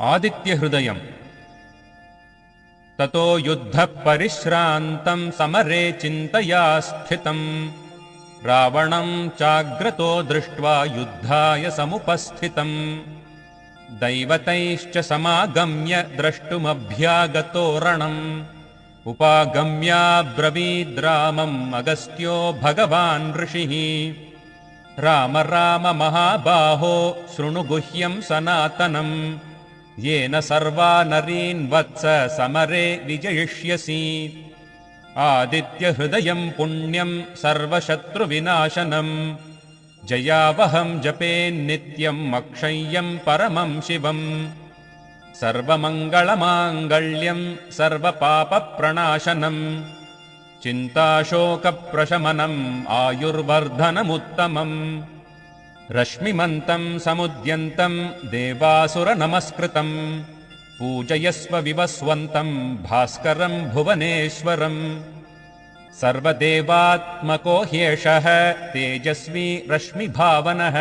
आदित्यहृदयम्। ततो युद्धः परिश्रान्तम् समरे चिन्तया स्थितम्। रावणम् चाग्रतो दृष्ट्वा युद्धाय समुपस्थितम्। दैवतैश्च समागम्य द्रष्टुमभ्यागतोरणम् उपागम्याब्रवीद्रामम् अगस्त्यो भगवान् ऋषिः। राम राम महाबाहो शृणुगुह्यम् सनातनम् येन सर्वा नरीन् वत्स समरे विजयिष्यसि। आदित्यहृदयम् पुण्यम् सर्वशत्रुविनाशनम्। जयावहम् जपेन्नित्यम् अक्षय्यम् परमम् शिवम्। सर्वमङ्गलमाङ्गल्यम् सर्वपापप्रणाशनम्। चिन्ताशोकप्रशमनम् आयुर्वर्धनमुत्तमम् रश्मिमन्तम् समुद्यन्तम् देवासुरनमस्कृतम् पूजयस्व विवस्वन्तम् भास्करम् भुवनेश्वरम् सर्वदेवात्मको ह्येषः तेजस्वी रश्मिभावनः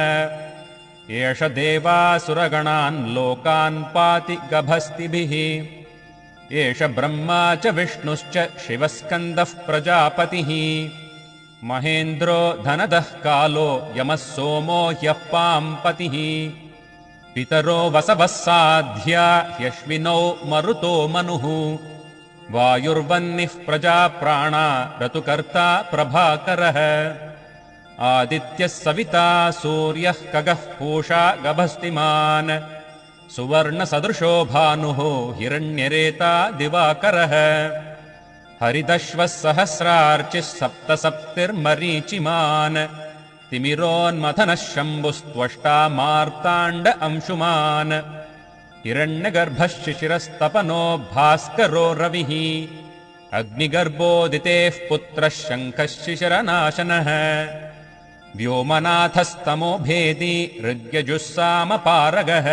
एष देवासुरगणान् लोकान् पाति गभस्तिभिः। एष ब्रह्मा च विष्णुश्च शिवस्कन्दः प्रजापतिः महेन्द्रो धनदः कालो यमः सोमो ह्यः पाम्पतिः पितरो वसवः साध्या ह्यश्विनौ मरुतो मनुः। वायुर्वह्निः प्रजाप्राणा ऋतुकर्ता प्रभाकरः। आदित्यः सविता सूर्यः कगः पूषा गभस्तिमान्। सुवर्णसदृशो भानुः हिरण्यरेता दिवाकरः हरिदश्वः सहस्रार्चिः सप्त सप्तिर्मरीचिमान् तिमिरोन्मथनः शम्भुस्त्वष्टा मार्ताण्ड अंशुमान्। हिरण्यगर्भः शिशिरस्तपनो भास्करो रविः। अग्निगर्भोदितेः पुत्रः शङ्खः शिशिरनाशनः व्योमनाथस्तमो भेदी ऋग्यजुस्सामपारगः।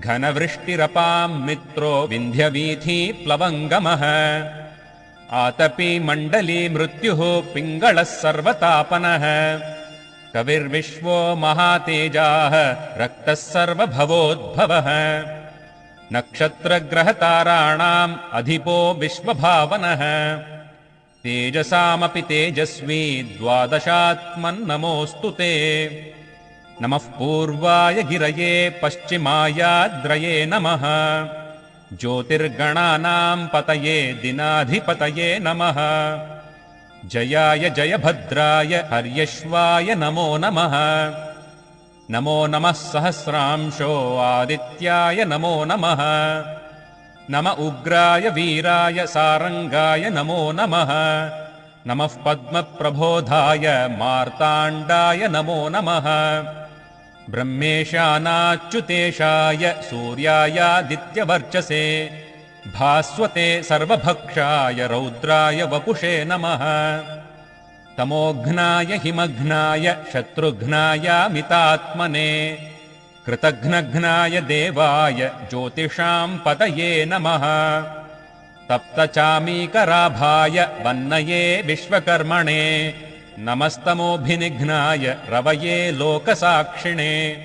घनवृष्टिरपाम् मित्रो विन्ध्यवीथी प्लवङ्गमः आतपी मण्डली मृत्युः पिङ्गळः सर्वतापनः। कविर्विश्वो महातेजाः रक्तः सर्वभवोद्भवः। नक्षत्रग्रहताराणाम् अधिपो विश्वभावनः। तेजसामपि तेजस्वी द्वादशात्मन्नमोऽस्तु ते। नमः पूर्वाय गिरये पश्चिमायाद्रये नमः ज्योतिर्गणानाम् पतये दिनाधिपतये नमः। जयाय जयभद्राय हर्यश्वाय नमो नमः। नमो नमः सहस्रांशो आदित्याय नमो नमः। नम उग्राय वीराय सारङ्गाय नमो नमः। नमः पद्मप्रबोधाय मार्ताण्डाय नमो नमः ब्रह्मेशानाच्युतेशाय सूर्यायादित्यवर्चसे भास्वते सर्वभक्षाय रौद्राय वपुषे नमः। तमोघ्नाय हिमघ्नाय शत्रुघ्नायामितात्मने कृतघ्नघ्नाय देवाय ज्योतिषाम् पतये नमः। तप्तचामीकराभाय वन्नये विश्वकर्मणे नमस्तमोऽभिनिघ्नाय रवये लोकसाक्षिणे।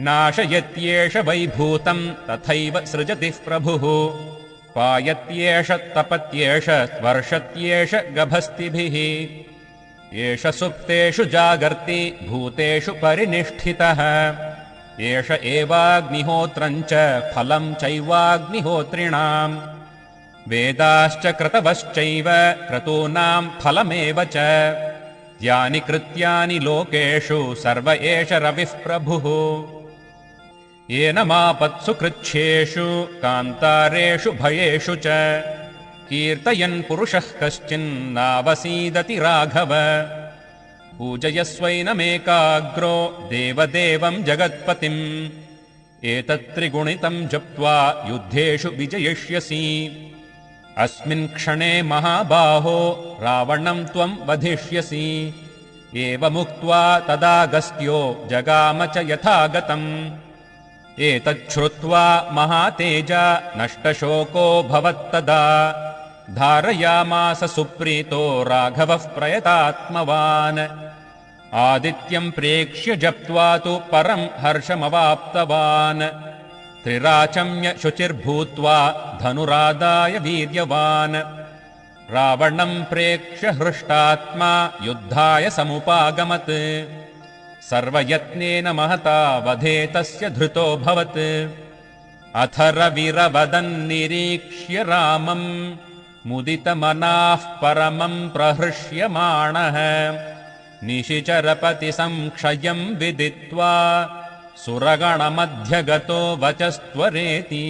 नाशयत्येष वैभूतम् तथैव सृजतिः प्रभुः। पायत्येष तपत्येष स्पर्शत्येष गभस्तिभिः। एष सुप्तेषु जागर्ति भूतेषु परिनिष्ठितः। एष एवाग्निहोत्रम् च फलम् चैवाग्निहोत्रिणाम्। वेदाश्च क्रतवश्चैव क्रतूनाम् फलमेव च यानि कृत्यानि लोकेषु सर्व एष रविः प्रभुः। येन मापत्सु कृच्छ्येषु कान्तारेषु भयेषु च। कीर्तयन् पुरुषः कश्चिन्नावसीदति राघव। पूजयस्वैनमेकाग्रो देवदेवम् जगत्पतिम्। एतत्त्रिगुणितम् जप्त्वा युद्धेषु विजयिष्यसि अस्मिन् क्षणे महाबाहो रावणम् त्वम् वधिष्यसि। एवमुक्त्वा तदागस्त्यो जगाम च यथागतम्। एतच्छ्रुत्वा महातेजा नष्टशोको भवत्तदा धारयामास सुप्रीतो राघवः प्रयतात्मवान्। आदित्यम् प्रेक्ष्य जप्त्वा तु परम् हर्षमवाप्तवान् त्रिराचम्य शुचिर्भूत्वा धनुरादाय वीर्यवान्। रावणम् प्रेक्ष्य हृष्टात्मा युद्धाय समुपागमत्। सर्वयत्नेन महता वधे तस्य धृतोऽभवत् अथ रविरवदन्निरीक्ष्य रामम् मुदितमनाः परमम् प्रहृष्यमाणः निशिचरपतिसंक्षयम् विदित्वा सुरगणमध्यगतो वचस्त्वरेति